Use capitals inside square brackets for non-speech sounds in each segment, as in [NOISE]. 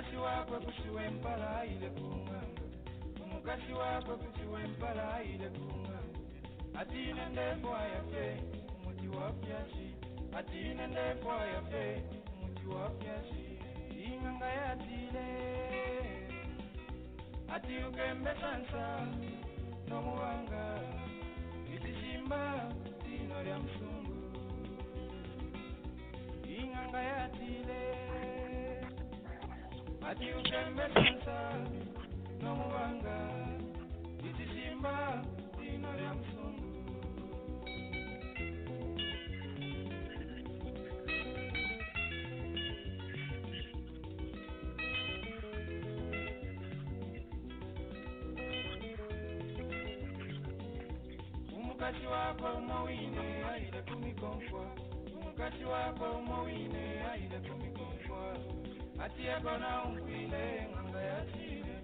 omukazi waakwe kusiwa empala ayire ku ŋŋambe omukazi waakwe kusiwa empala ayire ku ŋŋambe atiine ndeefu ayafe omuti wa pyasi atiine ndeefu ayafe omuti wa pyasi inga nga yatiire atiuka embesansa n'omuwanga itisimba tino lya musungu inganga yatile umukasi wako umowine aile kumikomfwa umukasi wako umowine kumikomfwa atiyekona umkwile ng'anga yatile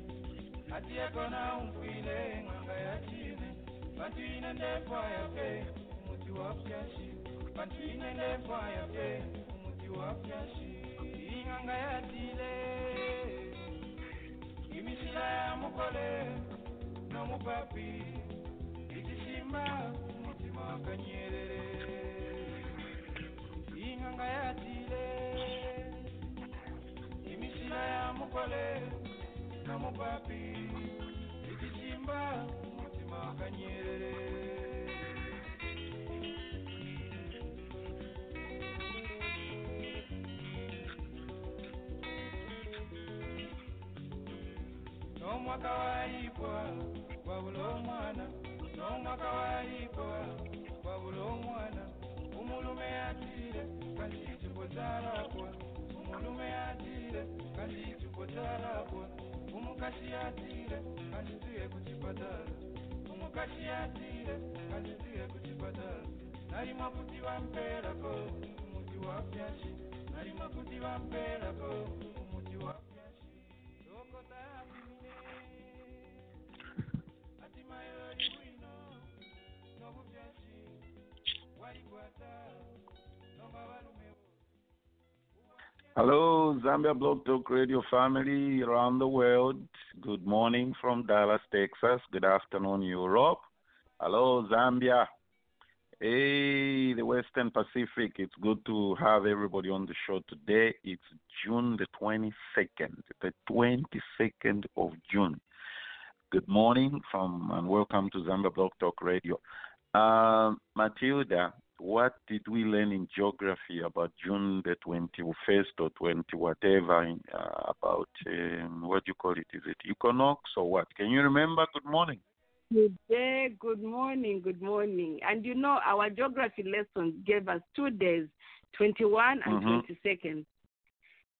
atiyekona umkwile ng'anga yatile bantu ine ndefu ayafe umuti wa pyashi. Bantu ine ndefu ayafe umuti wa pyashi. Ing'anga yatile imisila ya mukole nomupapi ikisimba umutima wakanyerere inganga yatile imisila ya mukole nomupapi ikisimba umutima wakanyerere n'omwaka waayibwa wabula omwana. N'omwaka waayibwa wabula omwana. Omulume yatiire kandi kikotalabwa mulume yatire kandi yitupotarapwa umukasi yatire kandi tuye kuchipatara umukasi yatire kandi tuye kuchipatara narima kuti vamperako muti wapyashi narima kuti vamperako Hello, Zambia Blog Talk Radio family around the world. Good morning from Dallas, Texas. Good afternoon, Europe. Hello, Zambia. Hey, the Western Pacific. It's good to have everybody on the show today. It's June the 22nd, the 22nd of June. Good morning from and welcome to Zambia Blog Talk Radio. Um, Matilda, what did we learn in geography about June the 21st or 20 whatever in, uh, about um, what do you call it? Is it equinox or what? Can you remember? Good morning. Good day, good morning, good morning. And you know, our geography lesson gave us two days, 21 and Mhm. 22nd.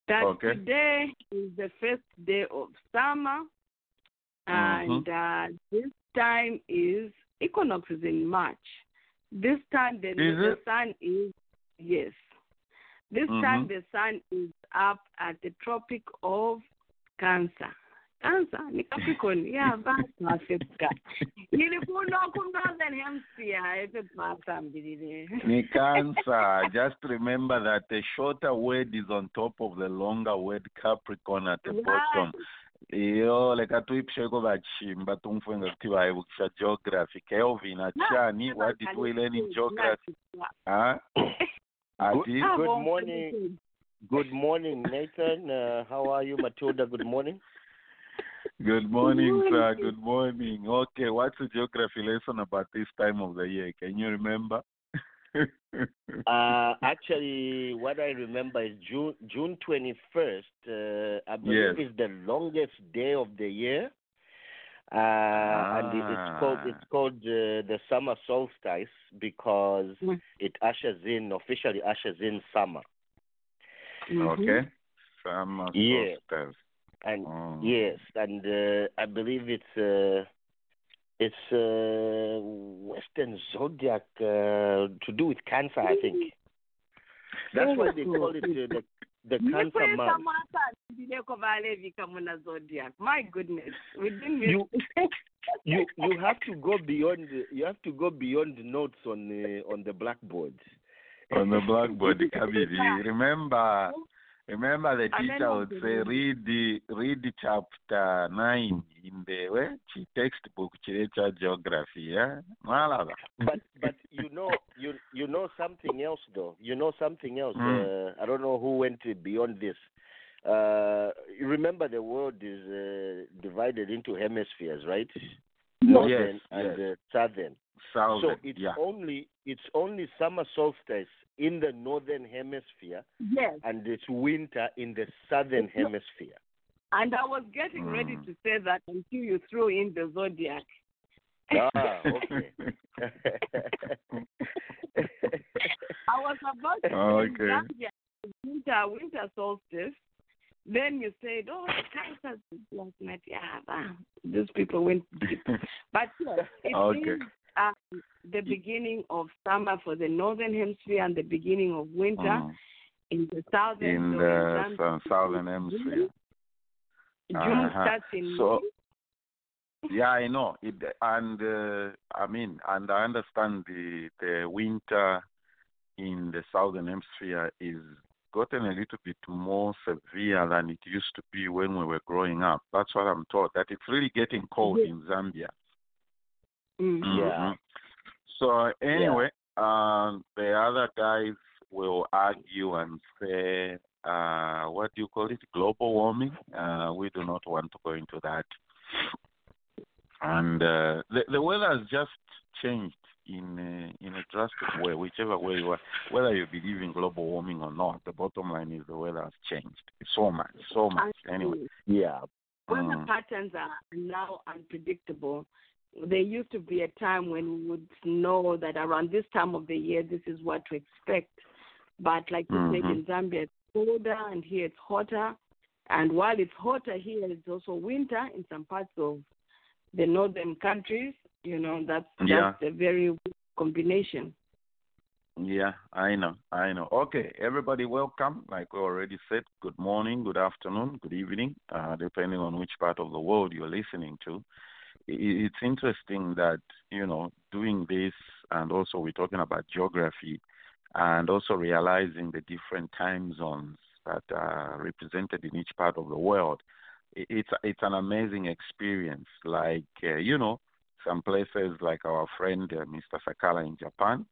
That Okay. today is the first day of summer, and uh, this time is equinox is in March. This time the, the sun is yes. This time Mhm. the sun is up at the Tropic of Cancer. Cancer ni Capricorn. yeah, [LAUGHS] basi Afrika. Nilifuna kumnaza ni hemsia efe twasambirire. Ni Cancer. [LAUGHS] Just remember that the shorter word is on top of the longer word Capricorn at the bottom. Iyo leka tuyipheko vachimba tumfwenga kuti vaivukisha geography kelvin achani what did we learn in geography huh? ati Ah, Good morning. Good morning, Nathan. Uh, how are you, Matilda? Good morning. Good morning, Good sir. Good morning. Okay, what's the geography lesson about this time of the year? Can you remember? Uh, [LAUGHS] actually, what I remember is June June twenty first. Uh, I believe Yes. is the longest day of the year, uh, and it, it's called Ah. it's called uh, the summer solstice because Mm. it ushers in officially ushers in summer. Mhm. okay. Summer Yeah. solstice. And Oh. yes, and uh, I believe it's uh, it's uh, Western zodiac uh, to do with cancer. I think that's why they call it uh, the the [LAUGHS] cancer Nikwesa month. mwakazindileko valevika muna zodiac my goodness we didn't You- [LAUGHS] you you [LAUGHS] have to go beyond you have to go beyond notes on the on the blackboard. On the blackboard, Kabiri. Remember, remember the teacher would say, read the read the chapter nine in the where? Chi- textbook, Chirecha geography. Yeah, Malala. But but you know you you know something else though. You know something else. Mm. Uh, I don't know who went beyond this. Uh, you remember the world is uh, divided into hemispheres, right? Northern and yes. uh, southern. Southern. So it's yeah. only it's only summer solstice in the northern hemisphere yes and it's winter in the southern hemisphere. and i was getting ready Mm. to say that until you threw in the zodiac Ah, okay. [LAUGHS] [LAUGHS] i was about to say Okay. Zambia, winter winter solstice then you said oh cancer last night yeah wow. these people went deep [LAUGHS] but yes, it is Okay. Um, the beginning of summer for the northern hemisphere and the beginning of winter Mm. in the southern In the Zambia, sou- southern hemisphere. June Uh-huh. starts in So- May. Yeah, I know. It, and uh, I mean, and I understand the the winter in the southern hemisphere is gotten a little bit more severe than it used to be when we were growing up. That's what I'm told. That it's really getting cold Yeah. in Zambia. Mhm. Yeah. Mhm. So anyway, um, the other guys will argue and say, uh, what do you call it? Global warming. Uh, we do not want to go into that. And uh, the the weather has just changed in a, in a drastic way, whichever way you are. Whether you believe in global warming or not, the bottom line is the weather has changed so much, so much. Anyway. Yeah. Weather Mm. patterns are now unpredictable. There used to be a time when we would know that around this time of the year, this is what to expect. But like you said, Mhm. in Zambia, it's colder, and here it's hotter. And while it's hotter here, it's also winter in some parts of the northern countries. You know, that's Yeah. that's a very combination. Yeah, I know, I know. Okay, everybody, welcome. Like we already said, good morning, good afternoon, good evening, uh, depending on which part of the world you're listening to. It's interesting that you know doing this, and also we're talking about geography, and also realizing the different time zones that are represented in each part of the world. It's it's an amazing experience. Like uh, you know, some places like our friend uh, Mr. Sakala in Japan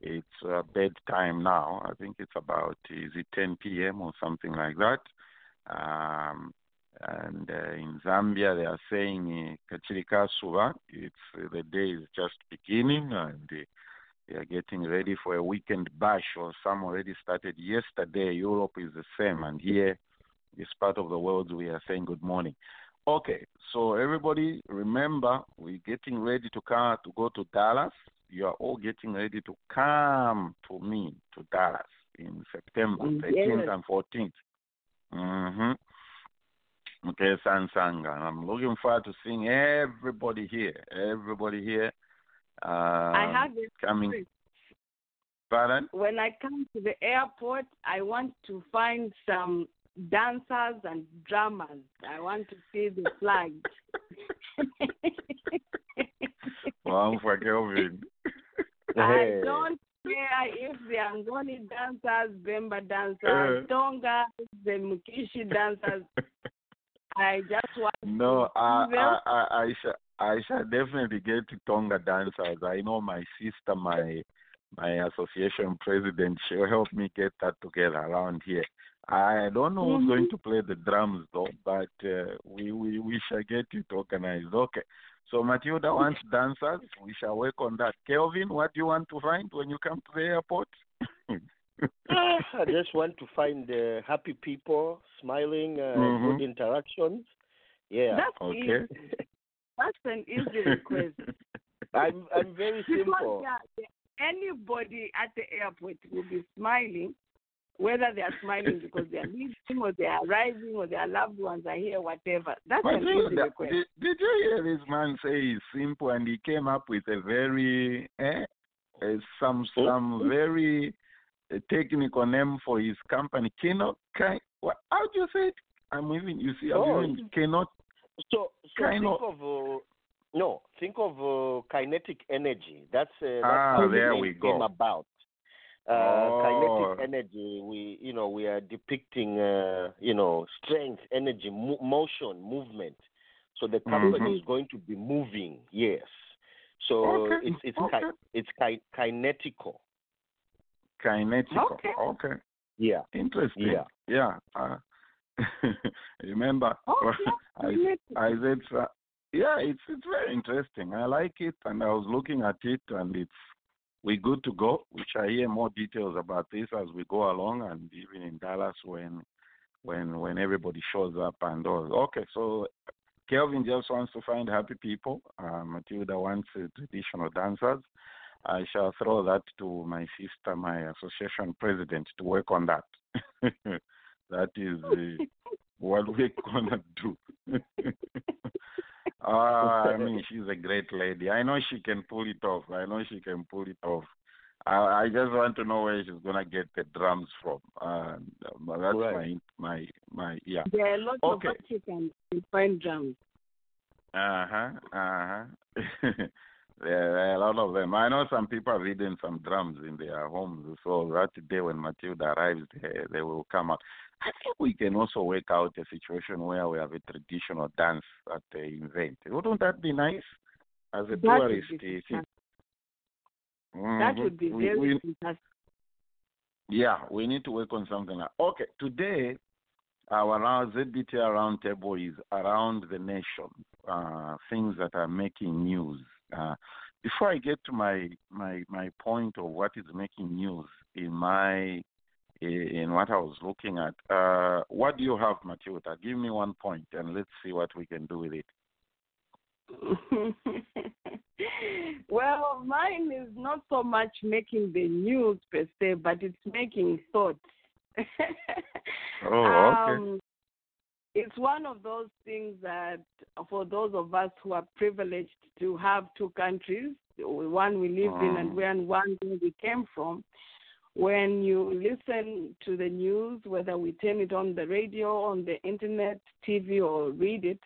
it's uh, bedtime now. I think it's about is it 10 p.m. or something like that. Um, and uh, in Zambia, they are saying uh, It's uh, the day is just beginning, and uh, they are getting ready for a weekend bash, or some already started yesterday. Europe is the same, and here, this part of the world, we are saying good morning. Okay, so everybody, remember, we're getting ready to come to go to Dallas you are all getting ready to come to me to Dallas in September Yes. 13th and 14th. Mm-hmm. Okay, Sansanga. I'm looking forward to seeing everybody here. Everybody here. Uh, I have a coming. Pardon? when I come to the airport, I want to find some dancers and drummers. I want to see the flag. One for Kelvin. I don't care if the Angoni dancers, Bemba dancers, Uh. Tonga, the Makishi dancers. I just want No, I. I, I, I shall, I shall definitely get to Tonga dancers. I know my sister, my my association president. She'll help me get that together around here. I don't know who's Mhm. going to play the drums though, but uh, we, we we shall get it organized. Okay. So Matilda wants dancers. We shall work on that. Kelvin, what do you want to find when you come to the airport? I just want to find uh, happy people, smiling, uh, Mhm. good interactions. Yeah, That's Okay. easy. That's an easy request. I'm I'm very Because simple. yeah, yeah, anybody at the airport will be smiling, whether they are smiling because they are leaving or they are arriving or their loved ones are here, whatever. That's an easy Matilda, request. did, did you hear this man say he's simple and he came up with a very eh, uh, some some very technical name for his company. Cannot kind what how do you say it? I'm even you see I'm Oh. even cannot So, so Kind think of- uh, no, think of uh, kinetic energy. That's uh, that's Ah, how the there we came go. about. Uh, Oh. Kinetic energy. We, you know, we are depicting, uh, you know, strength, energy, mo- motion, movement. So the company Mhm. is going to be moving. Yes. So Okay, it's it's okay. ki- it's ki- kinetical. Kinetical. Okay. okay. Yeah. Interesting. Yeah. Yeah. Uh, [LAUGHS] remember, Oh, [LAUGHS] I, Kinetic. I said, uh, yeah, it's it's very interesting. I like it, and I was looking at it, and it's we good to go. We shall hear more details about this as we go along, and even in Dallas when when when everybody shows up and all. Okay, so Kelvin just wants to find happy people. Uh, Matilda wants uh, traditional dancers. I shall throw that to my sister, my association president, to work on that. [LAUGHS] that is uh, what we're [LAUGHS] gonna do. uh, [LAUGHS] I mean, she's a great lady. I know she can pull it off. I know she can pull it off. I, I just want to know where she's gonna get the drums from. Uh, but that's Right. my my my yeah. There are lots Okay. of Africans who find drums. Uh huh. Uh huh. There are a lot of them. I know some people are hidden some drums in their homes, so that day when Matilda arrives, they, they will come out. I think we can also work out a situation where we have a traditional dance at the event. Wouldn't that be nice? As a That would tourist, be you see. That would be We- very we- fantastic. yeah, we need to work on something. like Okay, today our ZBT roundtable is around the nation, uh, things that are making news. Uh, before I get to my, my my point of what is making news in my in what I was looking at, uh, what do you have, Matilda? Give me one point and let's see what we can do with it. [LAUGHS] well, mine is not so much making the news per se, but it's making thoughts. [LAUGHS] Oh, okay. Um, it's one of those things that, for those of us who are privileged to have two countries, one we live in and Mm. when one where we came from, when you listen to the news, whether we turn it on the radio, on the internet, TV, or read it,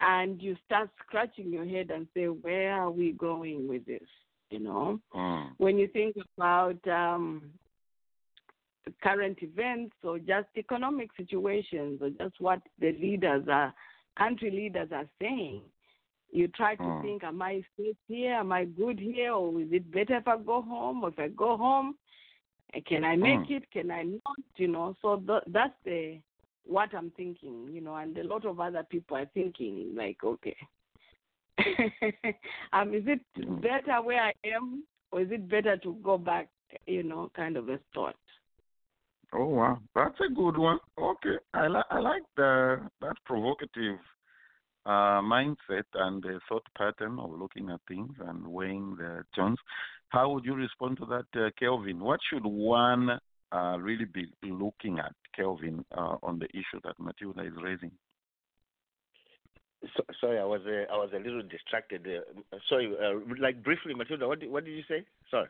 and you start scratching your head and say, where are we going with this? You know, Mm. when you think about um, current events or just economic situations or just what the leaders are, country leaders are saying, you try to Mm. think, am I safe here? Am I good here? Or is it better if I go home? Or if I go home, eh, can I make Mm. it? Can I not? You know, so th- that's the what I'm thinking. You know, and a lot of other people are thinking like, okay, [LAUGHS] um, is it Mm. better where I am, or is it better to go back? You know, kind of a thought. Oh wow, that's a good one. Okay, I like I like the that provocative uh, mindset and the thought pattern of looking at things and weighing the terms. How would you respond to that, uh, Kelvin? What should one uh, really be looking at, Kelvin, uh, on the issue that Matilda is raising? So, sorry, I was uh, I was a little distracted. Uh, sorry, like briefly, Matilda, what did, what did you say? Sorry.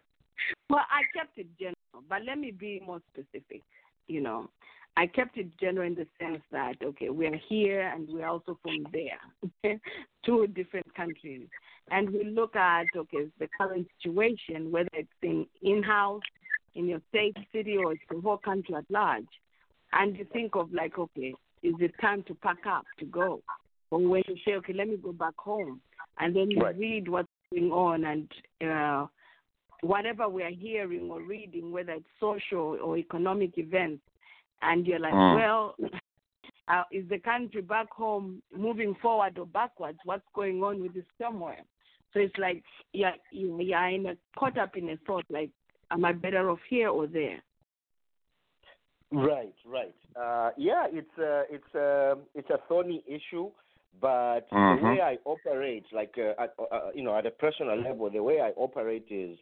Well, I kept it general, but let me be more specific. You know, I kept it general in the sense that okay, we are here and we're also from there, [LAUGHS] two different countries, and we look at okay the current situation, whether it's in in-house, in your state, city, or it's the whole country at large, and you think of like okay, is it time to pack up to go, or when you say okay, let me go back home, and then you Right. read what's going on and. Uh, whatever we are hearing or reading, whether it's social or economic events, and you're like, Mm. well, [LAUGHS] uh, is the country back home moving forward or backwards? What's going on with this turmoil? So it's like you're, you're in a, caught up in a thought, like, am I better off here or there? Right, right. Uh, yeah, it's a it's a it's a thorny issue, but Mhm. the way I operate, like uh, at, uh, you know, at a personal level, the way I operate is,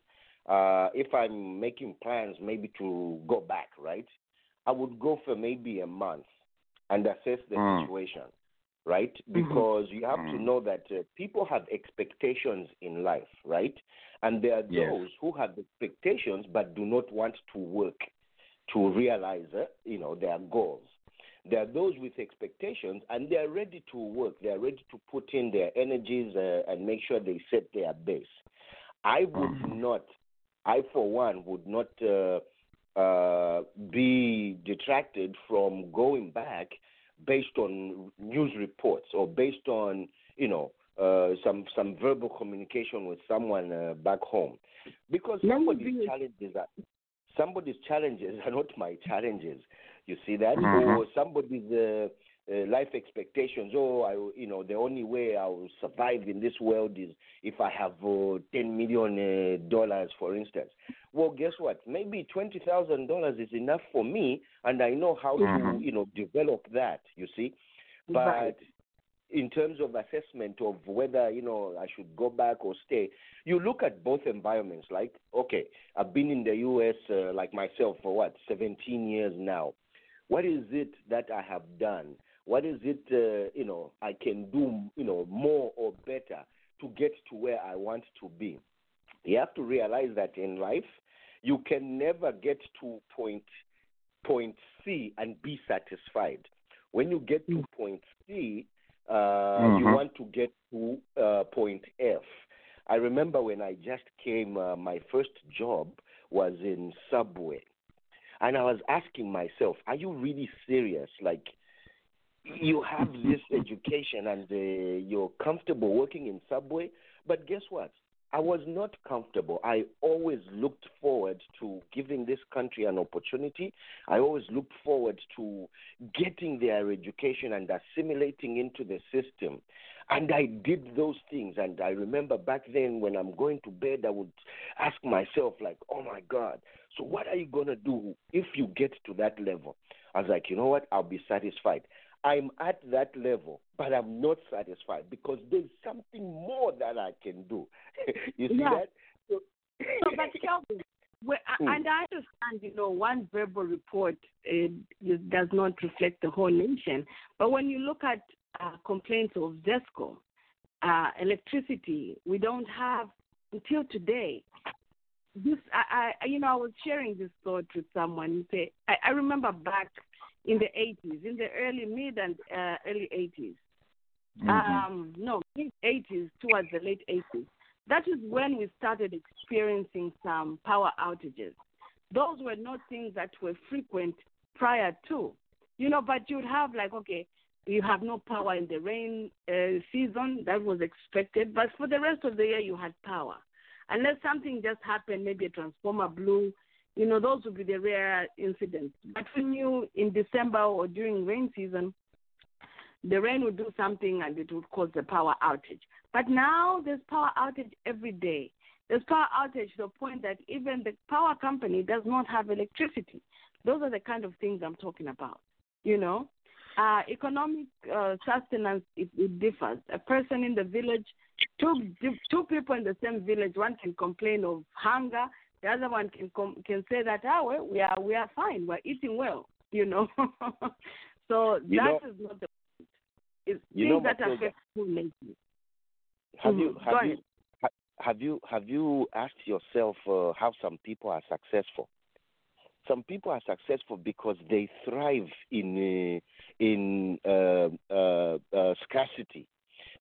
uh, if I'm making plans, maybe to go back, right? I would go for maybe a month and assess the Mm. situation, right? Because you have to Mm. know that uh, people have expectations in life, right? And there are Yes. those who have expectations but do not want to work to realize, uh, you know, their goals. There are those with expectations, and they are ready to work. They are ready to put in their energies uh, and make sure they set their base. I would Mhm. not, I for one, would not uh, uh, be detracted from going back based on news reports or based on, you know, uh, some some verbal communication with someone uh, back home, because somebody's challenges are somebody's challenges are not my challenges. You see that, Mhm. or somebody's uh, uh, life expectations. Oh, I, you know, the only way I will survive in this world is if I have uh, ten million uh, dollars, for instance. Well, guess what? Maybe twenty thousand dollars is enough for me, and I know how Mhm. to, you know, develop that. You see, but Right. in terms of assessment of whether you know I should go back or stay, you look at both environments. Like, okay, I've been in the U.S. Uh, like myself for what 17 years now. What is it that I have done? What is it uh, you know I can do you know more or better to get to where I want to be? You have to realize that in life, you can never get to point point C and be satisfied. When you get to point C, uh, you Mhm. want to get to uh, point F. I remember when I just came, uh, my first job was in Subway. And I was asking myself, are you really serious? Like, you have this education and uh, you're comfortable working in Subway, but guess what? I was not comfortable. I always looked forward to giving this country an opportunity. I always looked forward to getting their education and assimilating into the system. And I did those things. And I remember back then when I'm going to bed, I would ask myself, like, oh my God, so what are you going to do if you get to that level? I was like, you know what? I'll be satisfied. I'm at that level, but I'm not satisfied because there's something more that I can do. [LAUGHS] you see Yeah. that? So, So, but [LAUGHS] Kelvin, well, I- Hmm. and I understand, you know, one verbal report uh, does not reflect the whole nation. But when you look at uh, complaints of ZESCO, uh, electricity, we don't have until today. This, I, I, you know, I was sharing this thought with someone. Say, I, I remember back in the 80s, in the early mid and uh, early 80s. Mhm. Um, no, mid 80s towards the late 80s. That is when we started experiencing some power outages. Those were not things that were frequent prior to, you know. But you'd have like, okay, you have no power in the rain uh, season. That was expected, but for the rest of the year, you had power. Unless something just happened, maybe a transformer blew, you know, those would be the rare incidents. But we knew in December or during rain season, the rain would do something and it would cause the power outage. But now there's power outage every day. There's power outage to the point that even the power company does not have electricity. Those are the kind of things I'm talking about. You know, uh, economic uh, sustenance it, it differs. A person in the village, two two people in the same village, one can complain of hunger, the other one can com- can say that ah well, we are we are fine, we're eating well. [LAUGHS] You know, [LAUGHS] so You that know- is not the it's You things know, that Matilda, affect full nation. have you Mhm. have Go you ahead. have you have you asked yourself uh, how some people are successful? Some people are successful because they thrive in uh, in uh, uh, uh, scarcity.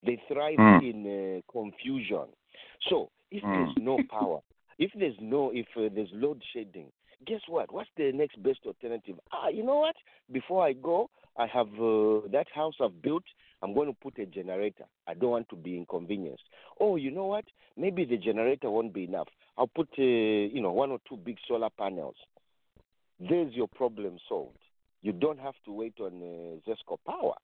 They thrive Mm. in uh, confusion. So if Mm. there's no power, if there's no if uh, there's load shedding, guess what? What's the next best alternative? Ah, you know what? Before I go, I have uh, that house I've built. I'm going to put a generator. I don't want to be inconvenienced. Oh, you know what? Maybe the generator won't be enough. I'll put, uh, you know, one or two big solar panels. There's your problem solved. You don't have to wait on uh, Zesco power,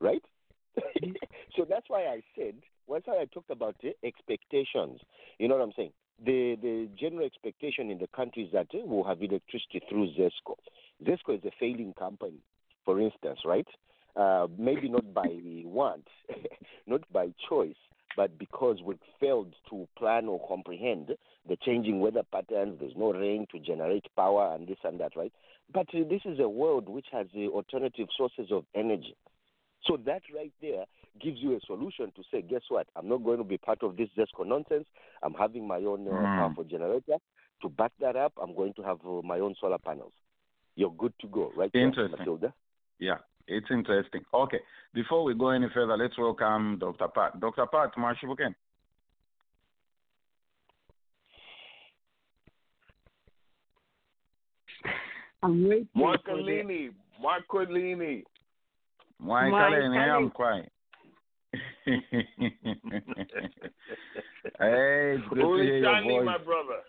right? [LAUGHS] so that's why I said, that's why I talked about uh, expectations. You know what I'm saying? The the general expectation in the country is that uh, we'll have electricity through Zesco. Zesco is a failing company, for instance, right? Uh, maybe not by want, [LAUGHS] not by choice, but because we've failed to plan or comprehend the changing weather patterns. There's no rain to generate power and this and that, right? But uh, this is a world which has uh, alternative sources of energy. So that right there gives you a solution to say, guess what? I'm not going to be part of this Zesco nonsense. I'm having my own uh, Mm. powerful generator. To back that up, I'm going to have uh, my own solar panels. You're good to go, right? there, Interesting. Matilda? Yeah, it's interesting. Okay, before we go any further, let's welcome Dr. Pat. Dr. Pat Mashibuken. I'm waiting for the Marcolini, Marcolini. Mwaikale ni Mwaikale. Mkwai. hey, it's good to hear your voice. my brother.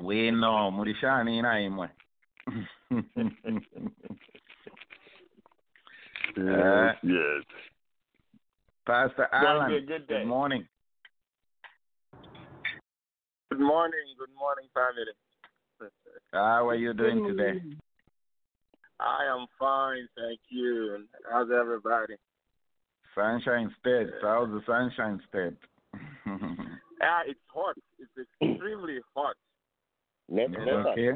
We know, mulishani na imwe. Uh, yes. Pastor Going Alan, be a good day. morning. Good morning, good morning, family. How are you doing today? I am fine, thank you. How's everybody? Sunshine State. How's the Sunshine State? [LAUGHS] Ah, it's hot. It's extremely hot. Net- Yes, Nathan, okay.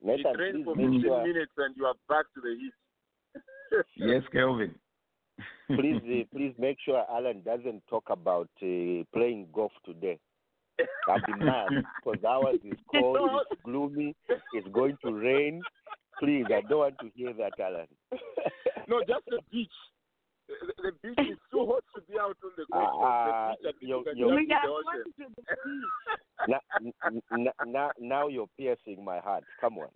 Nathan, it rains for 15 sure, minutes and you are back to the heat. [LAUGHS] Yes, Kelvin. please, [LAUGHS] uh, please make sure Alan doesn't talk about uh, playing golf today. I'll be mad because ours is cold, it's gloomy, it's going to rain. Please, I don't want to hear that, Alan. no, just the beach. The, the beach is too hot to be out on the [LAUGHS] golf Ah. The beach at you're- the you're- We just are the ocean. going to the beach. [LAUGHS] now, n- n- now, now you're piercing my heart. Come on.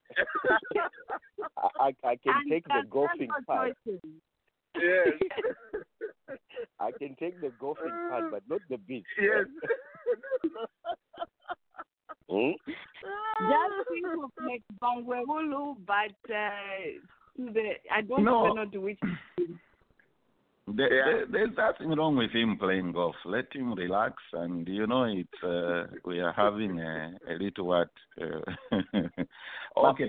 I, I, I can And take the golfing part. Yes. [LAUGHS] I can take the golfing part, but not the beach. yes. Hmm? Just think of like Bangweulu, but uh, to the I don't No. even know to which. There, there- there's nothing wrong with him playing golf. Let him relax, and you know it's uh, we are having a, a little what. Uh, [LAUGHS] okay,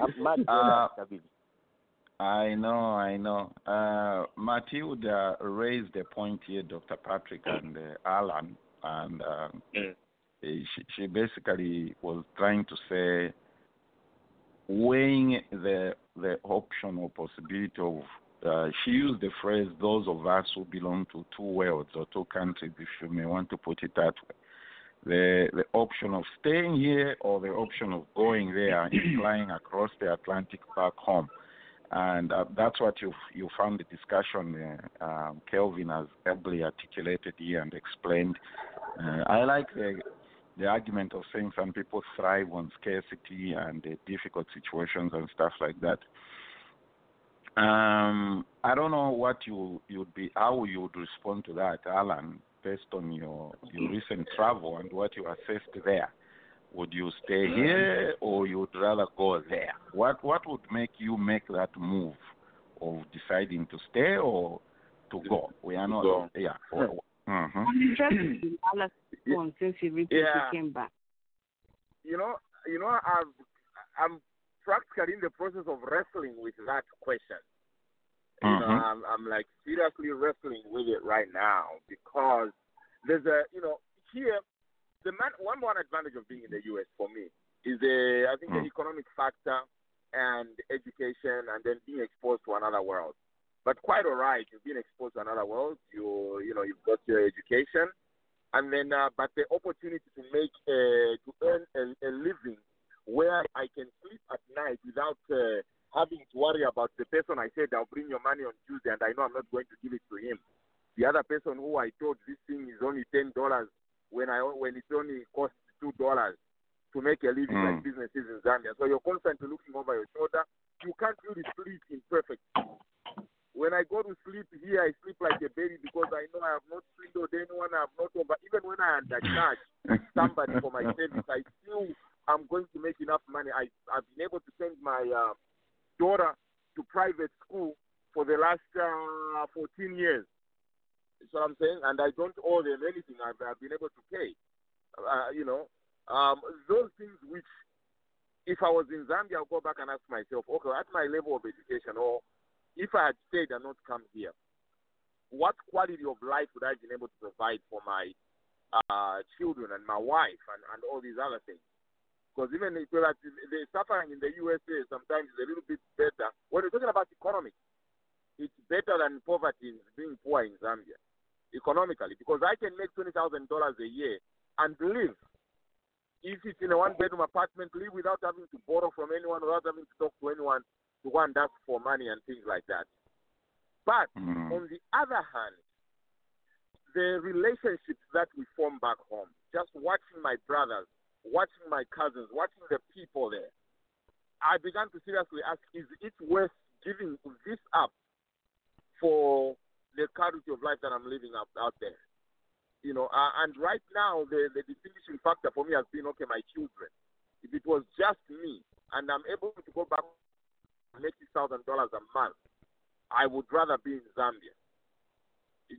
uh, I know, I know. Uh, Matilda raised a point here, Dr. Patrick and uh, Alan, and uh, Mm. she, she basically was trying to say weighing the the option or possibility of. Uh, she used the phrase "those of us who belong to two worlds or two countries," if you may want to put it that way. The the option of staying here or the option of going there [COUGHS] and flying across the Atlantic back home and uh, that's what you you found the discussion uh, um, Kelvin has ably articulated here and explained. Uh, I like the the argument of saying some people thrive on scarcity and difficult situations and stuff like that. Um, I don't know what you you'd be how you would respond to that, Alan, based on your your recent travel and what you assessed there. Would you stay here or you'd rather go there? What what would make you make that move of deciding to stay or to go? We are not go. yeah. [LAUGHS] hmm I'm interested in Allah's response since he recently Yeah. came back. you know, you know, I've, I'm practically in the process of wrestling with that question. You know, Mhm. I'm, I'm like seriously wrestling with it right now because there's a, you know, here the man, one one advantage of being in the U.S. for me is the, I think the Mm. economic factor and education and then being exposed to another world. But quite all right, you've been exposed to another world. You, you know, you've got your education, and then, uh, but the opportunity to make, uh, to earn a, a living where I can sleep at night without uh, having to worry about the person I said I'll bring your money on Tuesday, and I know I'm not going to give it to him. The other person who I told this thing is only ten dollars when I when it only costs two dollars to make a living Mm. like businesses in Zambia. So you're constantly looking over your shoulder. You can't really sleep in perfect. When I go to sleep here, I sleep like a baby because I know I have not swindled anyone. I have not over. Even when I undercharge somebody for my [LAUGHS] service, I am going to make enough money. I I've been able to send my uh, daughter to private school for the last uh, 14 years. What I'm saying, and I don't owe them anything. I've, I've been able to pay. Uh, you know, um, those things which, if I was in Zambia, I'll go back and ask myself, okay, at my level of education, or if I had stayed and not come here, what quality of life would I have been able to provide for my uh, children and my wife and, and all these other things? Because even if like, the suffering in the USA sometimes is a little bit better. When we're talking about economics, it's better than poverty being poor in Zambia economically because I can make twenty thousand dollars a year and live. If it's in a one bedroom apartment, live without having to borrow from anyone, without having to talk to anyone to go and ask for money and things like that. But Mm. on the other hand, the relationships that we form back home, just watching my brothers, watching my cousins, watching the people there, I began to seriously ask, is it worth giving this up for the quality of life that I'm living up out there? You know, uh, and right now the, the distinguishing factor for me has been okay, my children. If it was just me and I'm able to go back and make six thousand dollars a month, I would rather be in Zambia.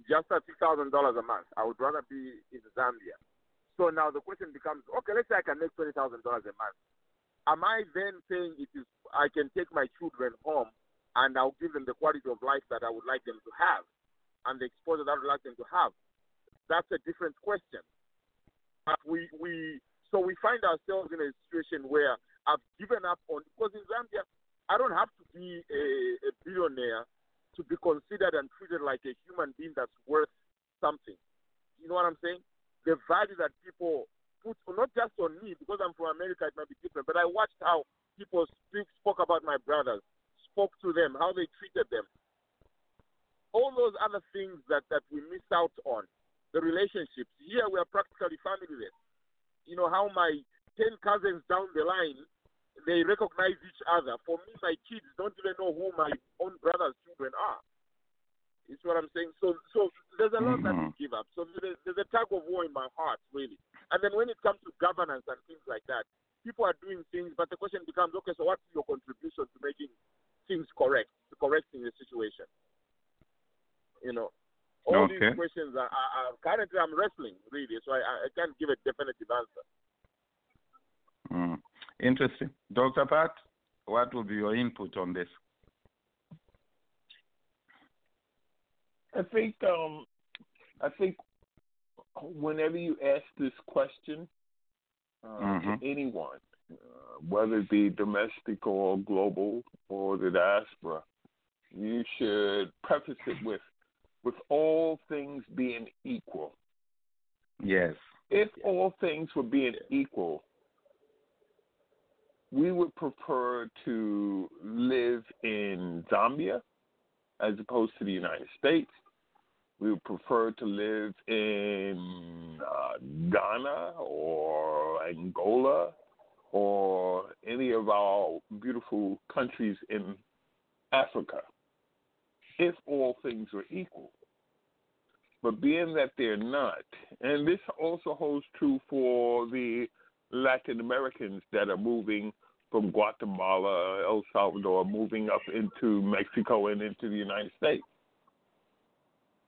Just at six thousand dollars a month, I would rather be in Zambia. So now the question becomes, okay, let's say I can make twenty thousand dollars a month. Am I then saying it is I can take my children home and I'll give them the quality of life that I would like them to have and the exposure that I would like them to have? That's a different question. But we we so we find ourselves in a situation where I've given up on because in Zambia I don't have to be a, a billionaire to be considered and treated like a human being that's worth something. You know what I'm saying? The value that people put not just on me because I'm from America, it might be different, but I watched how people speak spoke about my brothers, spoke to them, how they treated them. All those other things that, that we miss out on, the relationships. Here we are practically familyless. You know how my ten cousins down the line they recognize each other. For me, my kids don't even know who my own brother's children are. See what I'm saying? So, so there's a lot that we give up. So there's, there's a tug of war in my heart, really. And then when it comes to governance and things like that, people are doing things, but the question becomes, okay, so what's your contribution to making things correct, to correcting the situation? You know, all Okay. these questions are, are, are currently I'm wrestling really, so I, I can't give a definitive answer. Mm. Interesting. Dr. Pat, what will be your input on this? I think um, I think whenever you ask this question uh, Mhm. to anyone, uh, whether it be domestic or global or the diaspora, you should preface it with with all things being equal. Yes. If all things were being equal, we would prefer to live in Zambia as opposed to the United States. We would prefer to live in uh, Ghana or Angola or any of our beautiful countries in Africa if all things were equal. But being that they're not, and this also holds true for the Latin Americans that are moving from Guatemala, El Salvador, moving up into Mexico and into the United States.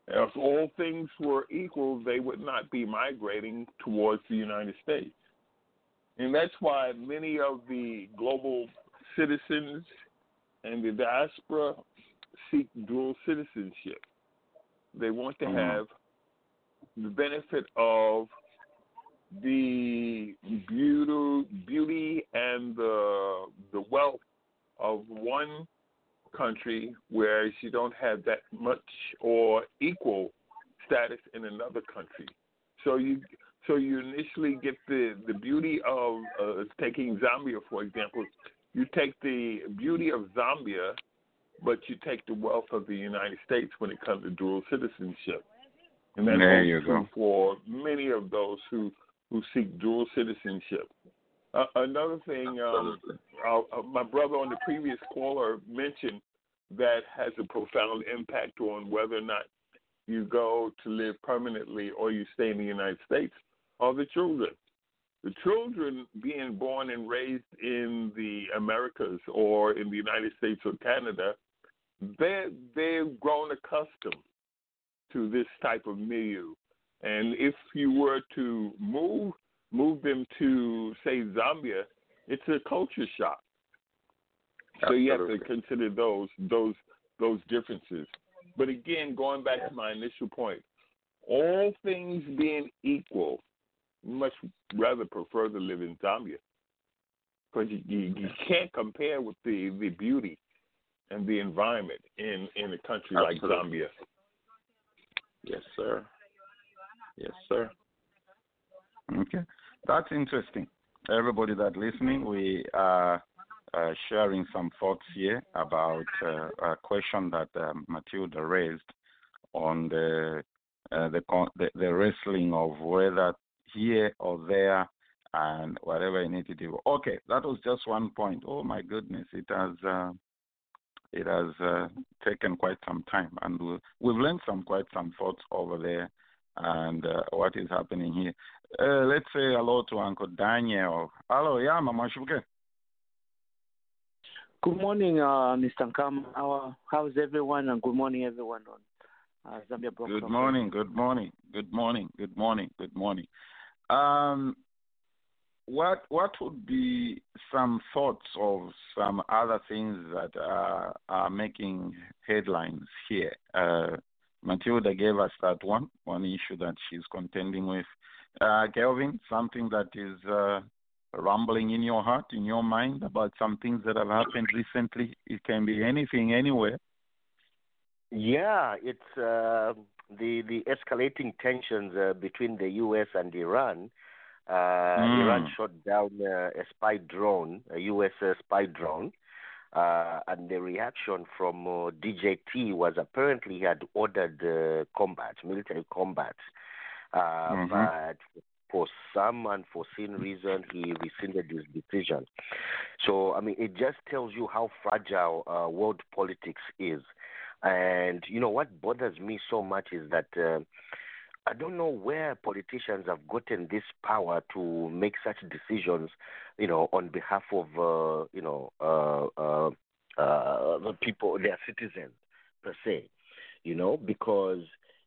If all things were equal, they would not be migrating towards the United States. And that's why many of the global citizens and the diaspora seek dual citizenship. They want to Mhm. have the benefit of the beauty, beauty and the the wealth of one country, whereas you don't have that much or equal status in another country. So you so you initially get the the beauty of uh, taking Zambia for example. You take the beauty of Zambia, but you take the wealth of the United States when it comes to dual citizenship. And that There true go. for many of those who who seek dual citizenship. Uh, another thing, um, uh, uh, my brother on the previous caller mentioned that has a profound impact on whether or not you go to live permanently or you stay in the United States are the children. The children being born and raised in the Americas or in the United States or Canada, they they've grown accustomed to this type of milieu. And if you were to move move them to say Zambia, it's a culture shock. So you have to consider those those those differences. But again, going back to my initial point, all things being equal, you much rather prefer to live in Zambia because you, you, you can't compare with the, the beauty and the environment in, in a country like Zambia. Yes, sir. Yes, sir. Okay, that's interesting. Everybody that listening, we are uh, sharing some thoughts here about uh, a question that uh, Matilda raised on the, uh, the the the wrestling of whether here or there and whatever you need to do. Okay, that was just one point. Oh my goodness, it has. Uh, it has uh, taken quite some time, and we- we've learned some quite some thoughts over there, and uh, what is happening here. Uh, let's say hello to Uncle Daniel. Hello, yeah, Mama Shuke. Good morning, uh, Mr. Nkam. How, how's everyone? And good morning, everyone on uh, Zambia Good morning, good morning, good morning, good morning, good morning. Um, what what would be some thoughts of some other things that are, are making headlines here? Uh, Matilda gave us that one one issue that she's contending with. Uh, Kelvin, something that is uh, rumbling in your heart, in your mind about some things that have happened recently. It can be anything, anywhere. Yeah, it's uh, the the escalating tensions uh, between the U.S. and Iran. Uh, Mm. Iran shot down uh, a spy drone, a U.S. uh, spy drone, uh, and the reaction from uh, DJT was apparently he had ordered uh, combat, military combat, uh, Mhm. but some unforeseen reason he rescinded his decision. So I mean, it just tells you how fragile uh, world politics is. And you know what bothers me so much is that uh, I don't know where politicians have gotten this power to make such decisions, you know, on behalf of uh, you know uh, uh, uh, the people, their citizens per se, you know, because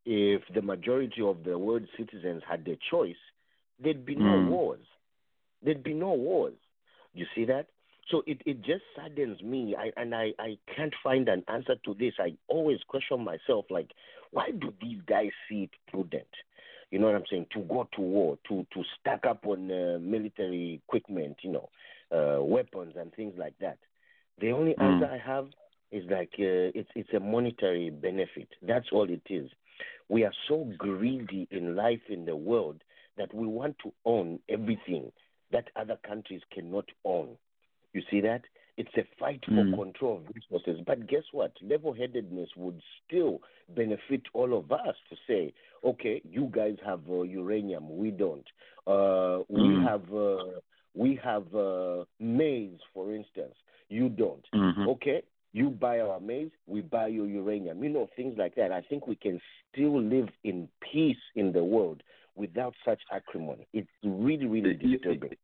if the majority of the world citizens had the choice, there'd be no Mm. wars. There'd be no wars. You see that? So it, it just saddens me, I, and I, I can't find an answer to this. I always question myself, like, why do these guys see it prudent? You know what I'm saying? To go to war, to to stack up on uh, military equipment, you know, uh, weapons and things like that. The only Mm. answer I have is like uh, it's it's a monetary benefit. That's all it is. We are so greedy in life in the world that we want to own everything that other countries cannot own. You see that? It's a fight for Mm. control of resources. But guess what? Level headedness would still benefit all of us to say, okay, you guys have uh, uranium, we don't. Uh, we Mm. have uh, we have uh, maize, for instance, you don't. Mhm. Okay, you buy our maize, we buy your uranium. You know things like that. I think we can still live in peace in the world without such acrimony. It's really, really disturbing.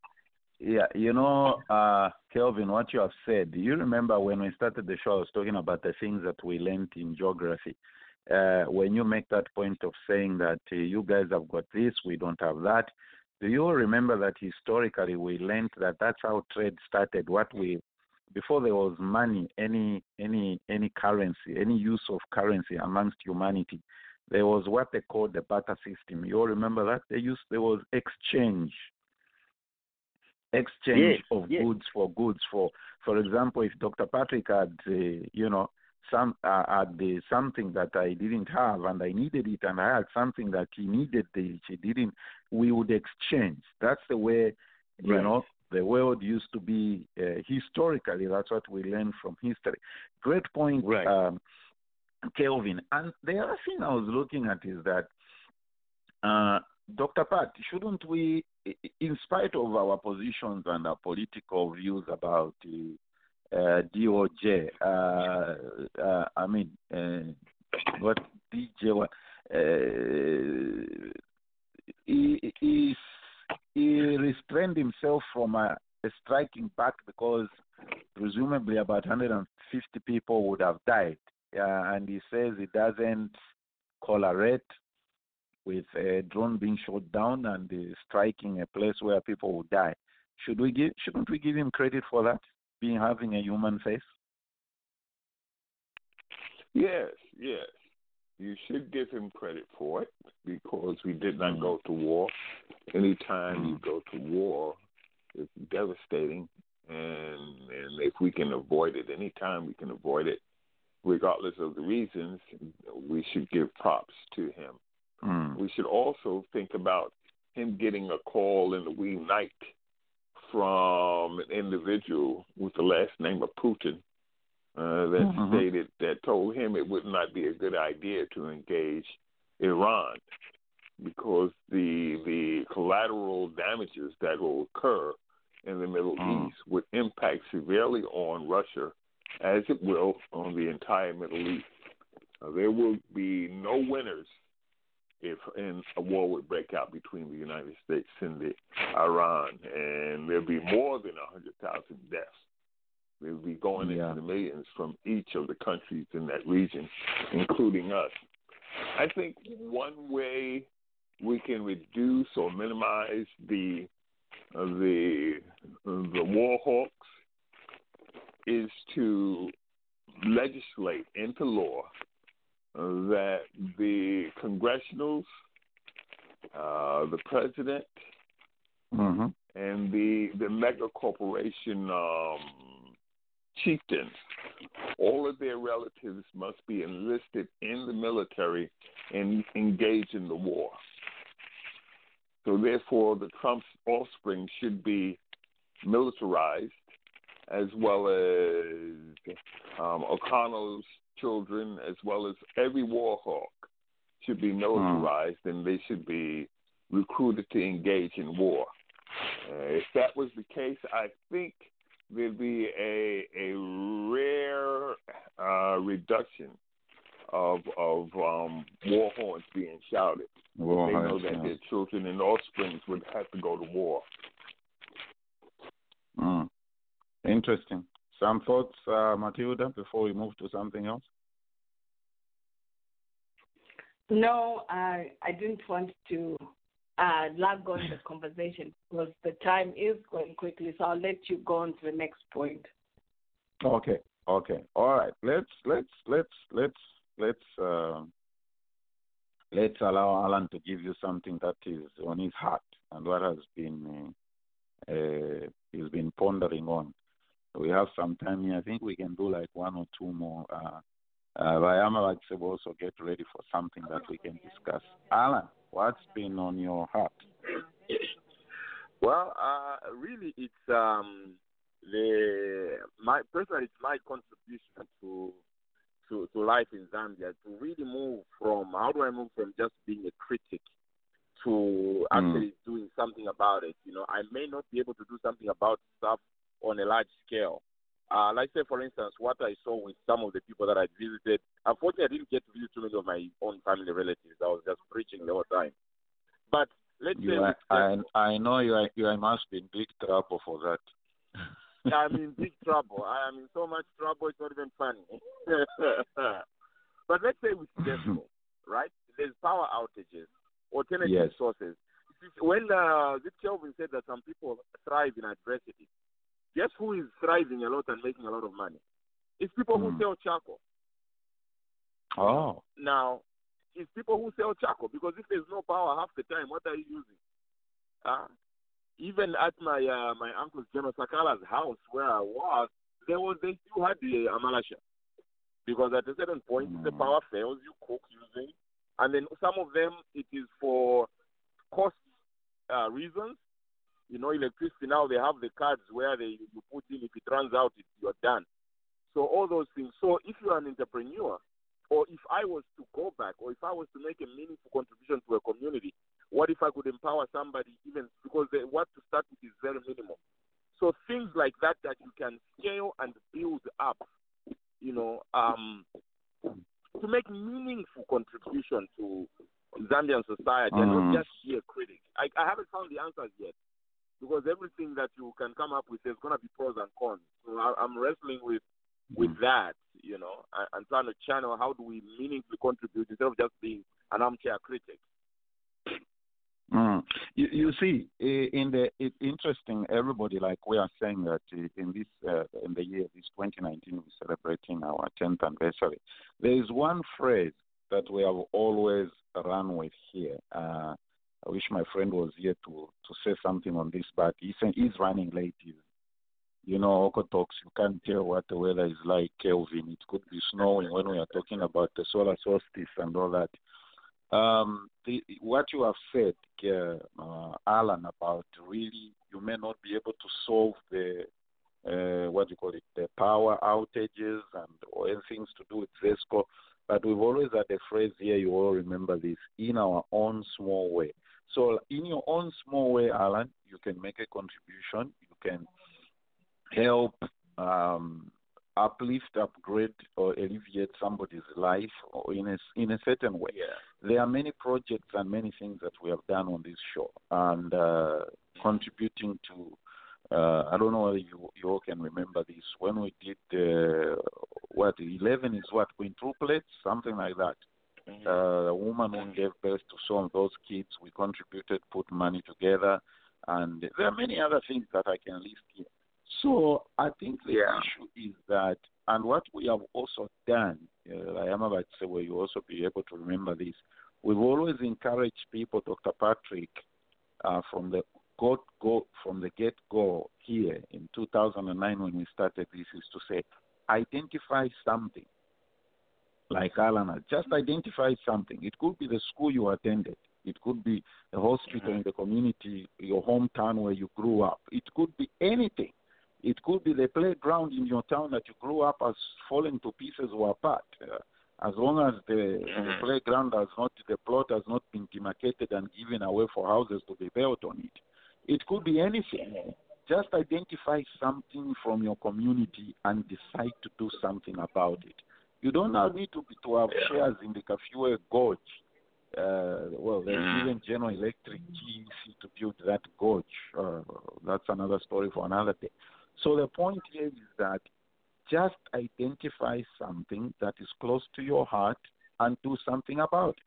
Yeah, you know, uh, Kelvin, what you have said. Do you remember when we started the show? I was talking about the things that we learned in geography. Uh, when you make that point of saying that uh, you guys have got this, we don't have that. Do you remember that historically we learned that that's how trade started? What we before there was money, any any any currency, any use of currency amongst humanity, there was what they called the barter system. You all remember that? They used there was exchange exchange Yes, of yes. goods for goods. For for example, if Dr. Patrick had, uh, you know, some uh, had the, something that I didn't have and I needed it, and I had something that he needed that he didn't, we would exchange. That's the way, you Right. know, the world used to be uh, historically. That's what we learn from history. Great point, Right. um, Kelvin. And the other thing I was looking at is that uh, Dr. Pat, shouldn't we, in spite of our positions and our political views about uh, uh, DOJ. Uh, uh, I mean, uh, what DJ? Uh, he, he he restrained himself from uh, striking back because presumably about 150 people would have died. Uh, and he says he doesn't correlate with a drone being shot down and uh, striking a place where people would die. Should we give? Shouldn't we give him credit for that, being having a human face? Yes, yes. You should give him credit for it because we did not go to war. Anytime you go to war, it's devastating, and and if we can avoid it, anytime we can avoid it, regardless of the reasons, we should give props to him. Mm. We should also think about him getting a call in the wee night from an individual with the last name of Putin uh, that Mhm. stated that told him it would not be a good idea to engage Iran because the the collateral damages that will occur in the Middle Mm. East would impact severely on Russia, as it will on the entire Middle East. Uh, there will be no winners if in a war would break out between the United States and the Iran, and there'll be more than a hundred thousand deaths. They'll be going Yeah. into the millions from each of the countries in that region, including us. I think one way we can reduce or minimize the uh, the the war hawks is to legislate into law that the congressionals, uh, the president, Mm-hmm. and the the mega corporation um, chieftains, all of their relatives must be enlisted in the military and engage in the war. So therefore, the Trump's offspring should be militarized, as well as um, O'Connell's children, as well as every war hawk should be militarized, and they should be recruited to engage in war. Uh, if that was the case, I think there'd be a a rare uh, reduction of of um, war horns being shouted. War they know that yeah. their children and offspring would have to go to war. Mm. Interesting. Some thoughts, uh, Matilda, before we move to something else? No, I I didn't want to uh, lag on the [LAUGHS] conversation because the time is going quickly. So I'll let you go on to the next point. Okay. Okay. All right. Let's let's let's let's let's uh, let's allow Alan to give you something that is on his heart and what has been uh, uh, he's been pondering on. We have some time here. I think we can do like one or two more. Uh, uh, but I'm like to also get ready for something that we can discuss. Alan, what's been on your heart? Well, uh, really, it's um, the my personally, it's my contribution to to to life in Zambia to really move from how do I move from just being a critic to actually doing something about it. You know, I may not be able to do something about stuff on a large scale. Uh, like say, for instance, what I saw with some of the people that I visited. Unfortunately, I didn't get to visit too many of my own family relatives. I was just preaching the whole time. But let's say are, I I know you are you must be in big trouble for that. [LAUGHS] I'm [LAUGHS] in big trouble. I am in so much trouble, it's not even funny. [LAUGHS] but let's say with ZESCO, right? There's power outages, alternative Yes. sources. When uh, Zip Kelvin said that some people thrive in adversity, guess who is thriving a lot and making a lot of money? It's people who Hmm. sell charcoal. Oh. Now, it's people who sell charcoal because if there's no power half the time, what are you using? Uh, even at my uh, my uncle General Sakala's house where I was, there was they still had the amalasha because at a certain point if the power fails, you cook using, and then some of them it is for cost uh, reasons. You know, electricity now they have the cards where they you put in if it runs out, it, you're done. So all those things. So if you're an entrepreneur, or if I was to go back, or if I was to make a meaningful contribution to a community, what if I could empower somebody even because the, what to start with is very minimal. So things like that that you can scale and build up, you know, um, to make meaningful contribution to Zambian society and Mm. not just be a critic. I, I haven't found the answers yet because everything that you can come up with there's going to be pros and cons. So I, I'm wrestling with with that, you know, and, and trying to channel how do we meaningfully contribute instead of just being an armchair critic. Mm. You, you see, in the it's interesting. Everybody, like we are saying that in this uh, in the year this 2019, we're celebrating our 10th anniversary. There is one phrase that we have always run with here. Uh, I wish my friend was here to to say something on this, but he's he's running late. You know, Oko talks. You can't tell what the weather is like, Kelvin. It could be snowing when we are talking about the solar solstice and all that. Um, the, what you have said, uh, Alan, about really you may not be able to solve the uh, what do you call it, the power outages and or things to do with ZESCO, but we've always had a phrase here. You all remember this in our own small way. So in your own small way, Alan, you can make a contribution. You can help um, uplift, upgrade, or alleviate somebody's life or in a, in a certain way. There are many projects and many things that we have done on this show and uh, contributing to. Uh, I don't know whether you, you all can remember this. When we did uh, what 11 is what quintuplets, something like that. Uh, a woman who gave birth to some of those kids, we contributed, put money together, and there are many other things that I can list here. So I think the issue is that, and what we have also done, uh, I am about to say, where you also be able to remember this. We've always encouraged people, Dr. Patrick, uh, from the go, go from the get go here in 2009 when we started this, is to say, identify something. Like Alan, just identify something. It could be the school you attended. It could be a hospital in the community, your hometown where you grew up. It could be anything. It could be the playground in your town that you grew up as fallen to pieces or apart. Uh, as long as the, the playground has not, the plot has not been demarcated and given away for houses to be built on it. It could be anything. Just identify something from your community and decide to do something about it. You don't now need to be, to have shares in the Kafue Gorge. Uh, well, there's even General Electric GEC to build that gorge. Uh, that's another story for another day. So the point here is that just identify something that is close to your heart and do something about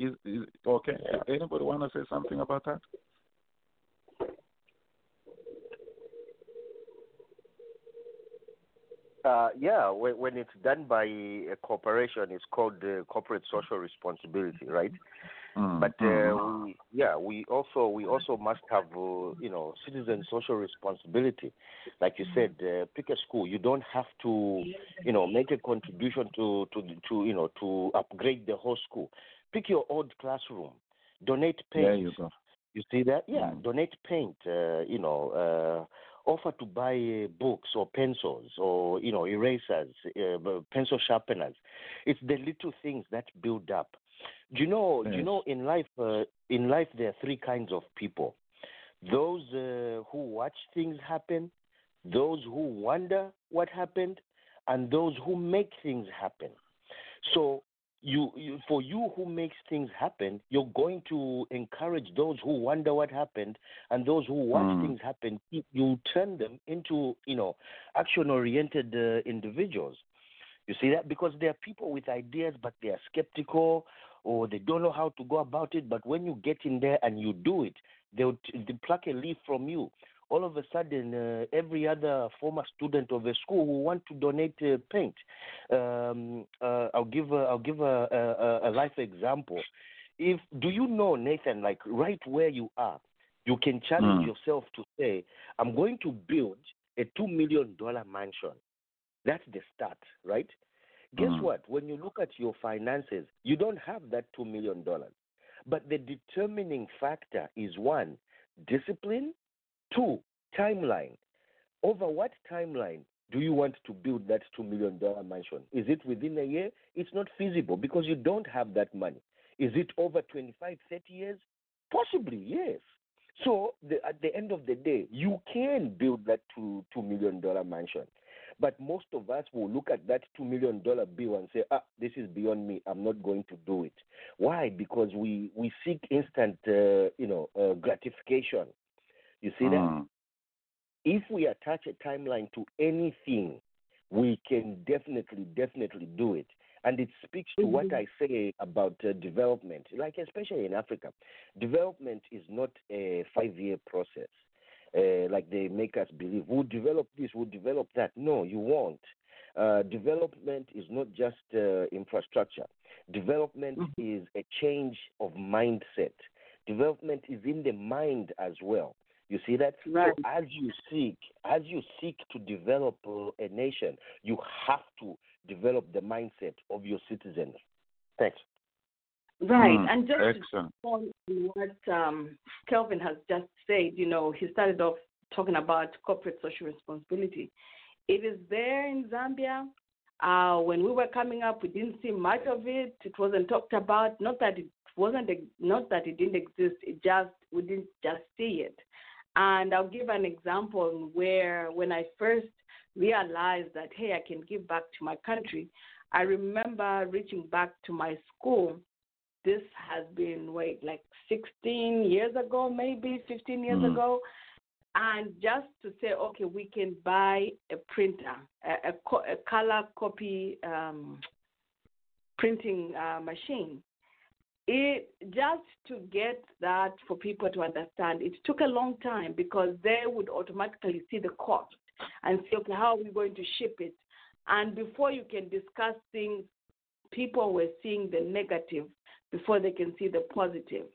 it. Is, is okay? Anybody want to say something about that? Uh, yeah, when, when it's done by a corporation, it's called uh, corporate social responsibility, right? Mm, But uh, mm. we, yeah, we also we also must have uh, you know citizen social responsibility. Like you said, uh, pick a school. You don't have to you know make a contribution to to to you know to upgrade the whole school. Pick your old classroom. Donate paint. There you go. You see that? Yeah, Mm. donate paint. Uh, you know, uh, offer to buy uh, books or pencils or you know erasers, uh, pencil sharpeners. It's the little things that build up. Do you know? Do you know in life? Uh, in life, there are three kinds of people: those uh, who watch things happen, those who wonder what happened, and those who make things happen. So you, you for you who makes things happen, you're going to encourage those who wonder what happened and those who watch Mm. things happen. You- turn them into you know action-oriented uh, individuals. You see that because there are people with ideas, but they are skeptical or they don't know how to go about it. But when you get in there and you do it, they'll t- they pluck a leaf from you. All of a sudden, uh, every other former student of a school will want to donate uh, paint. Um, uh, I'll give a, I'll give a, a, a life example. If do you know Nathan? Like right where you are, you can challenge Mm. yourself to say, "I'm going to build a two million dollar mansion." That's the start, right? Guess Mm. what? When you look at your finances, you don't have that $2 million. But the determining factor is one, discipline, two, timeline. Over what timeline do you want to build that $2 million mansion? Is it within a year? It's not feasible because you don't have that money. Is it over 25, 30 years? Possibly, yes. So the, at the end of the day, you can build that two, $2 million mansion. But most of us will look at that $2 million bill and say, ah, this is beyond me. I'm not going to do it. Why? Because we, we seek instant, uh, you know, uh, gratification. You see that? Mm. If we attach a timeline to anything, we can definitely, definitely do it. And it speaks to what I say about uh, development, like especially in Africa. Development is not a five year process, uh, like they make us believe. We'll develop this, we'll develop that. No, you won't. Uh, development is not just uh, infrastructure, development is a change of mindset. Development is in the mind as well. You see that? Right. So as you seek, as you seek to develop uh, a nation, you have to develop the mindset of your citizens. Thanks. Right, Mm, and just excellent. on what um, Kelvin has just said, you know, he started off talking about corporate social responsibility. It is there in Zambia. Uh, when we were coming up, we didn't see much of it. It wasn't talked about. Not that it wasn't, not that it didn't exist. It just we didn't just see it. And I'll give an example where when I first realized that hey, I can give back to my country. I remember reaching back to my school this has been wait like 16 years ago maybe 15 years Mm. ago and just to say okay we can buy a printer a, a, co- a color copy um, printing uh, machine it just to get that for people to understand it took a long time because they would automatically see the cost and say okay how are we going to ship it and before you can discuss things people were seeing the negative before they can see the positive.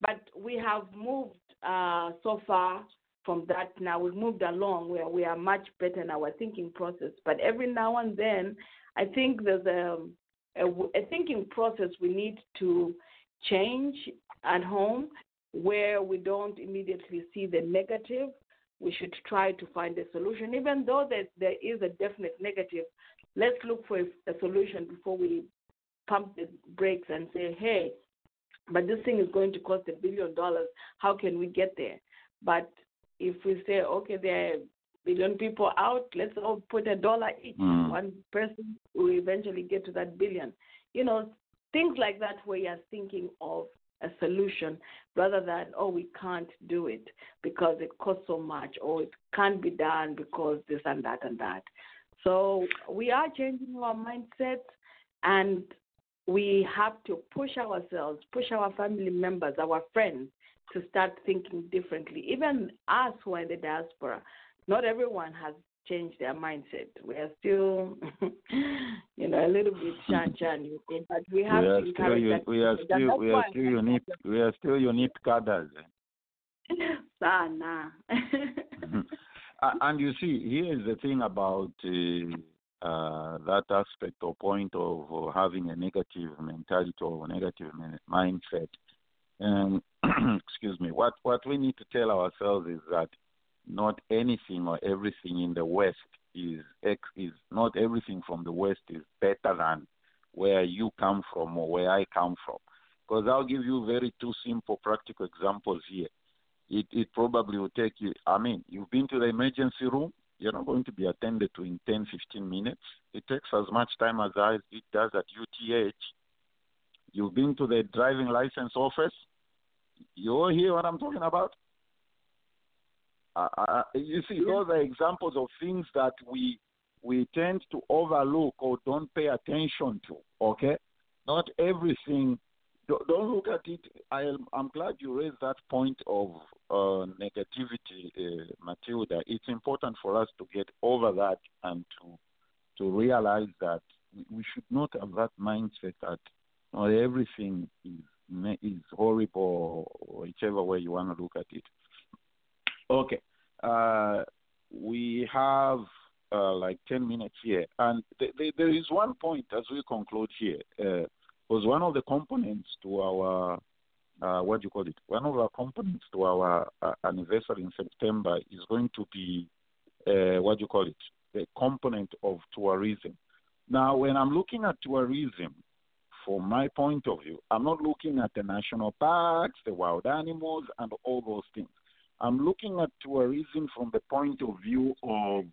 But we have moved uh, so far from that now. We've moved along where we are much better in our thinking process. But every now and then, I think there's a, a, a thinking process we need to change at home where we don't immediately see the negative. We should try to find a solution, even though that there is a definite negative. Let's look for a, a solution before we pump the brakes and say, hey, but this thing is going to cost a billion dollars. How can we get there? But if we say, okay, there billion people out, let's all put a dollar each. Mm. One person will eventually get to that billion. You know, things like that where you're thinking of a solution rather than, oh, we can't do it because it costs so much or it can't be done because this and that and that. So we are changing our mindsets and we have to push ourselves, push our family members, our friends to start thinking differently. Even us who are in the diaspora, not everyone has changed their mindset. We are still, [LAUGHS] you know, a little bit [LAUGHS] you think, but we We have are to still, that. we are still, we are still unique. We are still unique cadres. [LAUGHS] Sana. Uh, and you see, here is the thing about uh, uh, that aspect or point of uh, having a negative mentality or negative min- mindset. Um, [CLEARS THROAT] excuse me. What what we need to tell ourselves is that not anything or everything in the West is is not everything from the West is better than where you come from or where I come from. Because I'll give you very two simple practical examples here it, it probably will take you. I mean, you've been to the emergency room, you're not going to be attended to in 10, 15 minutes. It takes as much time as it does at UTH. You've been to the driving license office. You all hear what I'm talking about? Uh, uh, you see, those are examples of things that we we tend to overlook or don't pay attention to. Okay, not everything don't don't look at it. I am, I'm glad you raised that point of uh, negativity, uh, Matilda. It's important for us to get over that and to to realize that we, should not have that mindset that not everything is is horrible or whichever way you want to look at it. Okay, uh, we have uh, like ten minutes here, and th- th- there is one point as we conclude here. Uh, was one of the components to our uh, what do you call it? One of our components to our uh, anniversary in September is going to be uh, what do you call it? The component of tourism. Now, when I'm looking at tourism, from my point of view, I'm not looking at the national parks, the wild animals, and all those things. I'm looking at tourism from the point of view of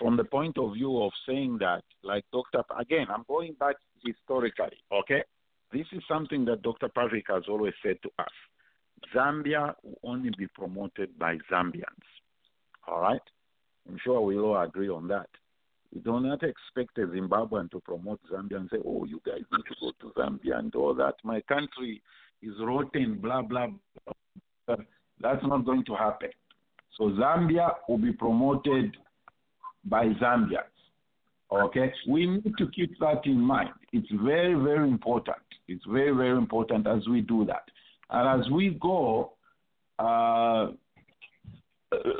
from the point of view of saying that, like Dr. Again, I'm going back historically, okay? This is something that Dr. Patrick has always said to us. Zambia will only be promoted by Zambians. All right? I'm sure we all agree on that. We do not expect a Zimbabwean to promote Zambia and say, oh, you guys need to go to Zambia and all that. My country is rotten, blah, blah, blah. That's not going to happen. So Zambia will be promoted by Zambians. Okay? We need to keep that in mind. It's very, very important. It's very, very important as we do that. And as we go, uh,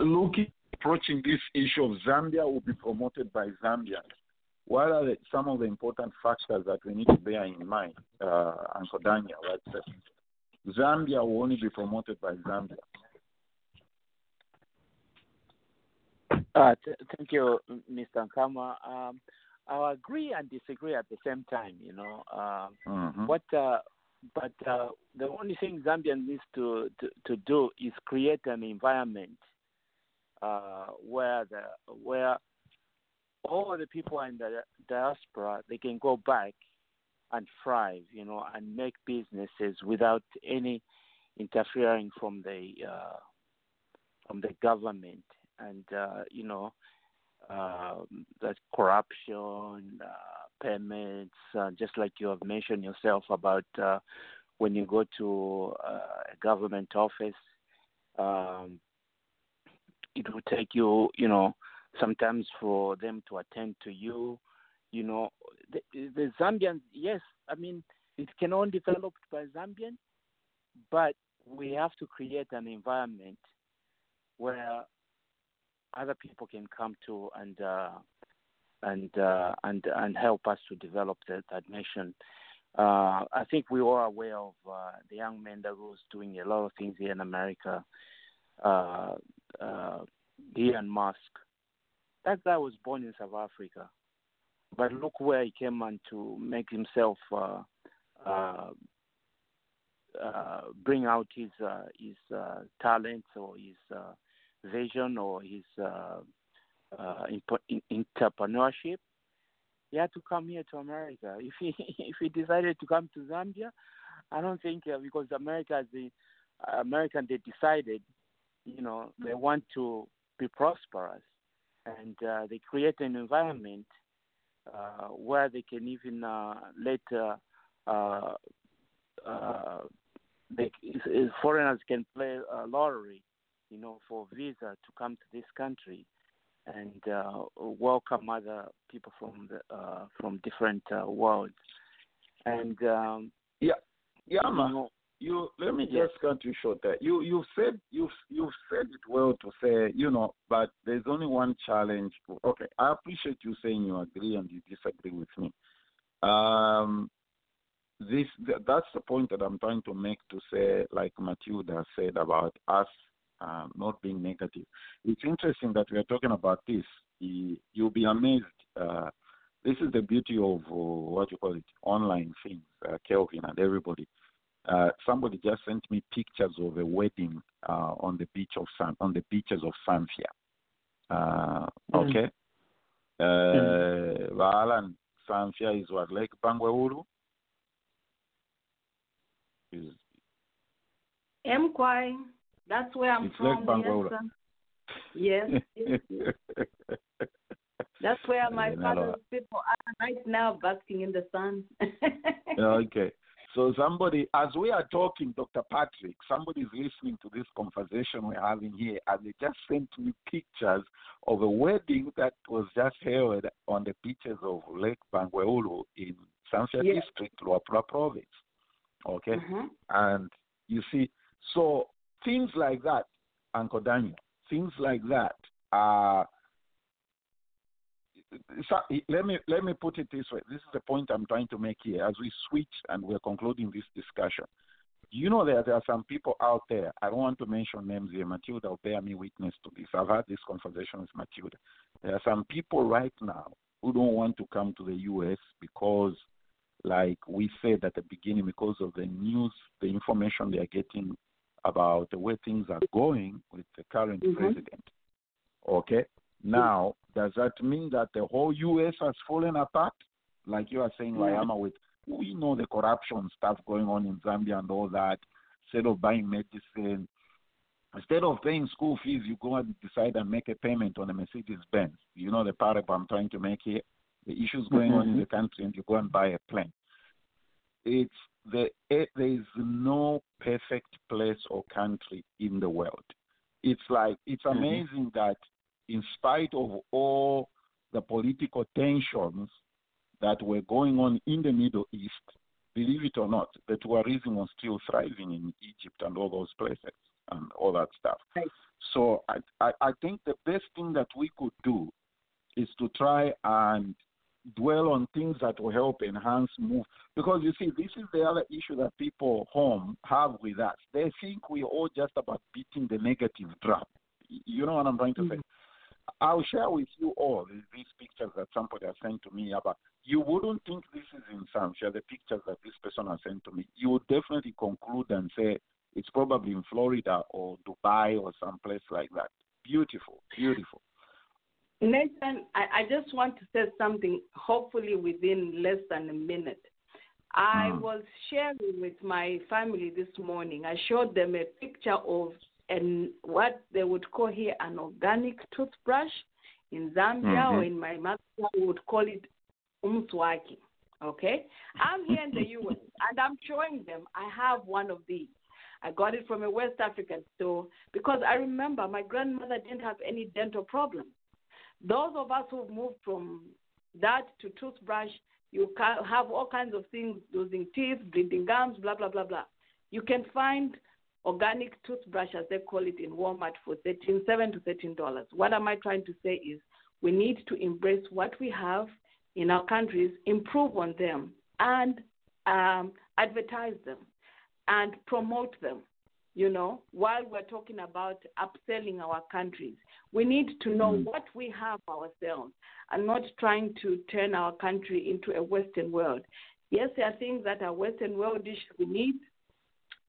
looking, approaching this issue of Zambia will be promoted by Zambians. What are the, some of the important factors that we need to bear in mind, uh, Uncle Daniel? Right? Zambia will only be promoted by Zambia. Uh, th- thank you, Mr. Nkama. Um, I agree and disagree at the same time. You know, um, Mhm. what, uh, but uh, the only thing Zambia needs to, to to do is create an environment uh, where the where all the people in the diaspora they can go back and thrive. You know, and make businesses without any interfering from the uh, from the government and uh, you know uh, that corruption, uh, payments, uh, just like you have mentioned yourself about uh, when you go to uh, a government office, um, it will take you, you know, sometimes for them to attend to you. You know, the, the Zambians, yes, I mean, it can only be developed by Zambian, but we have to create an environment where other people can come to and uh, and uh, and and help us to develop that, that nation. Uh, I think we are aware of uh, the young man that was doing a lot of things here in America. Uh, uh, Elon Musk. That guy was born in South Africa, but look where he came on to make himself uh, uh, uh, bring out his uh, his uh, talents or his uh, vision or his entrepreneurship. He had to come here to America. [LAUGHS] If he if he decided to come to Zambia, I don't think because America the American they decided, you know, they want to be prosperous, and uh, they create an environment uh, where they can even uh, let uh, uh, uh, they, foreigners can play a lottery, you know, for visa to come to this country and uh, welcome other people from the uh, from different uh, worlds. And um, Yeah, yeah, you know, You let me just cut you short there. You you said you you said it well to say you know, but there's only one challenge. Okay, I appreciate you saying you agree and you disagree with me. Um, this th- that's the point that I'm trying to make to say, like Matilda said about us uh, not being negative. It's interesting that we are talking about this. You- You'll be amazed. Uh, this is the beauty of uh, what you call it, online things, uh, Kelvin and everybody. Uh, somebody just sent me pictures of a wedding uh, on the beach of San on the beaches of Samfya. Uh, Mm. okay. Uh, Vaala Samfya is what Lake Bangweulu. Is Mkwai, that's where I'm It's Lake from. Bangweulu. Yes, yes, yes. That's where [LAUGHS] my father's people are right now, basking in the sun. [LAUGHS] okay. So somebody, as we are talking, Dr. Patrick, somebody is listening to this conversation we're having here, and they just sent me pictures of a wedding that was just held on the beaches of Lake Bangweulu in Samfya Yes. District, Luapula Province. Okay, Mhm. and you see, so things like that, Uncle Daniel, things like that are so, let me let me put it this way. This is the point I'm trying to make here as we switch and we're concluding this discussion. You know that there are some people out there. I don't want to mention names here. Matilda will bear me witness to this. I've had this conversation with Matilda. There are some people right now who don't want to come to the U.S. because, like we said at the beginning, because of the news, the information they are getting about the way things are going with the current Mhm. president. Okay, Now, does that mean that the whole U.S. has fallen apart? Like you are saying, Yeah. Layama, with we know the corruption stuff going on in Zambia and all that. Instead of buying medicine, instead of paying school fees, you go and decide and make a payment on a Mercedes Benz. You know the parable I'm trying to make here. The issues going on in the country, and you go and buy a plane. It's the it, there is no perfect place or country in the world. It's like it's Mhm. amazing that in spite of all the political tensions that were going on in the Middle East, believe it or not, the tourism was still thriving in Egypt and all those places and all that stuff. Right. So I, I, I think the best thing that we could do is to try and dwell on things that will help enhance move. Because you see, this is the other issue that people home have with us. They think we're all just about beating the negative drum. You know what I'm trying to say? Mm-hmm. I'll share with you all these, pictures that somebody has sent to me about. You wouldn't think this is in Samfya, the pictures that this person has sent to me. You would definitely conclude and say it's probably in Florida or Dubai or someplace like that. Beautiful, beautiful. Nathan, I, I just want to say something, hopefully within less than a minute. I Mm. was sharing with my family this morning. I showed them a picture of an what they would call here an organic toothbrush. In Zambia or Mhm. in my mother we would call it umswaki. Okay? I'm here in the [LAUGHS] US and I'm showing them I have one of these. I got it from a West African store because I remember my grandmother didn't have any dental problems. Those of us who've moved from that to toothbrush, you have all kinds of things, losing teeth, bleeding gums, blah, blah, blah, blah. You can find organic toothbrush, as they call it in Walmart, for thirteen, seven to thirteen dollars. What am I trying to say is we need to embrace what we have in our countries, improve on them, and um, advertise them and promote them. You know, while we're talking about upselling our countries, we need to know Mm. what we have ourselves and not trying to turn our country into a Western world. Yes, there are things that are Western worldish we need,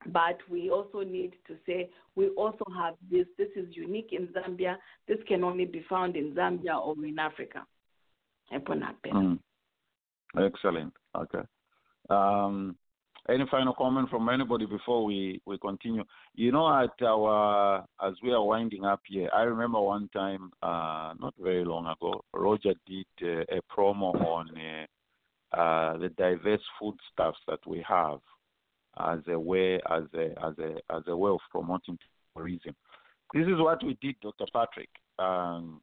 but we also need to say we also have this. This is unique in Zambia. This can only be found in Zambia or in Africa. Mm. Excellent. Okay. Um, any final comment from anybody before we, we continue? You know, at our as we are winding up here, I remember one time, uh, not very long ago, Roger did uh, a promo on uh, uh, the diverse foodstuffs that we have as a way as a as a as a way of promoting tourism. This is what we did, Dr. Patrick. Um,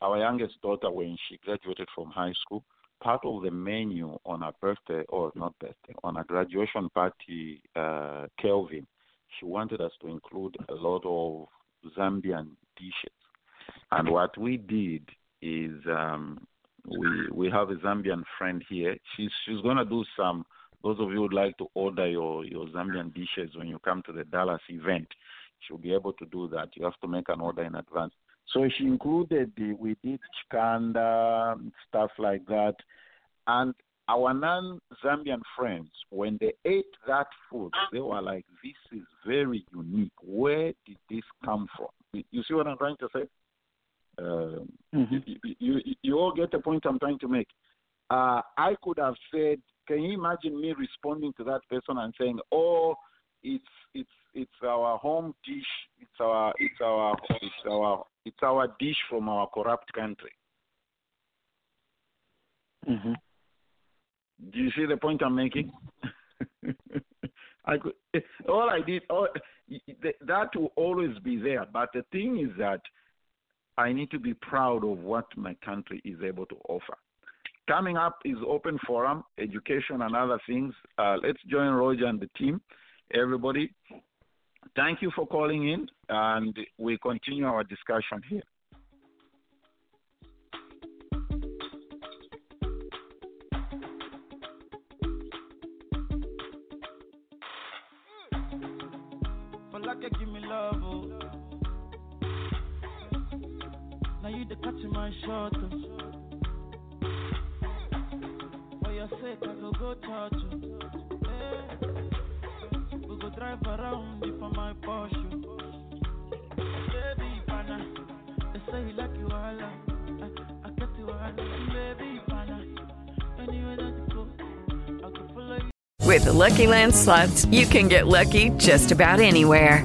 our youngest daughter, when she graduated from high school, part of the menu on her birthday, or not birthday, on her graduation party, uh, Kelvin, she wanted us to include a lot of Zambian dishes. And what we did is um, we we have a Zambian friend here. She's she's gonna do some. Those of you would like to order your your Zambian dishes when you come to the Dallas event, she'll be able to do that. You have to make an order in advance. So she included the we did chikanda stuff like that, and our non-Zambian friends when they ate that food, they were like, "This is very unique. Where did this come from?" You see what I'm trying to say? Um, you, you, you, you all get the point I'm trying to make. Uh, I could have said, can you imagine me responding to that person and saying, "Oh, it's it's it's our home dish. It's our it's our it's our it's our dish from our corrupt country." Mm-hmm. Do you see the point I'm making? [LAUGHS] I could, all I did, all, that will always be there. But the thing is that I need to be proud of what my country is able to offer. Coming up is open forum, education, and other things. Uh, let's join Roger and the team. Everybody, thank you for calling in, and we continue our discussion here. Give me love, oh. Now you the catch my shot, oh. I go go touch you. Oh. Eh. We go drive around for my Porsche. Oh. Baby, pana, they say he like you. I, I get you. Baby, pana, anywhere that you go, I follow you. With the Lucky Land slots, you can get lucky just about anywhere.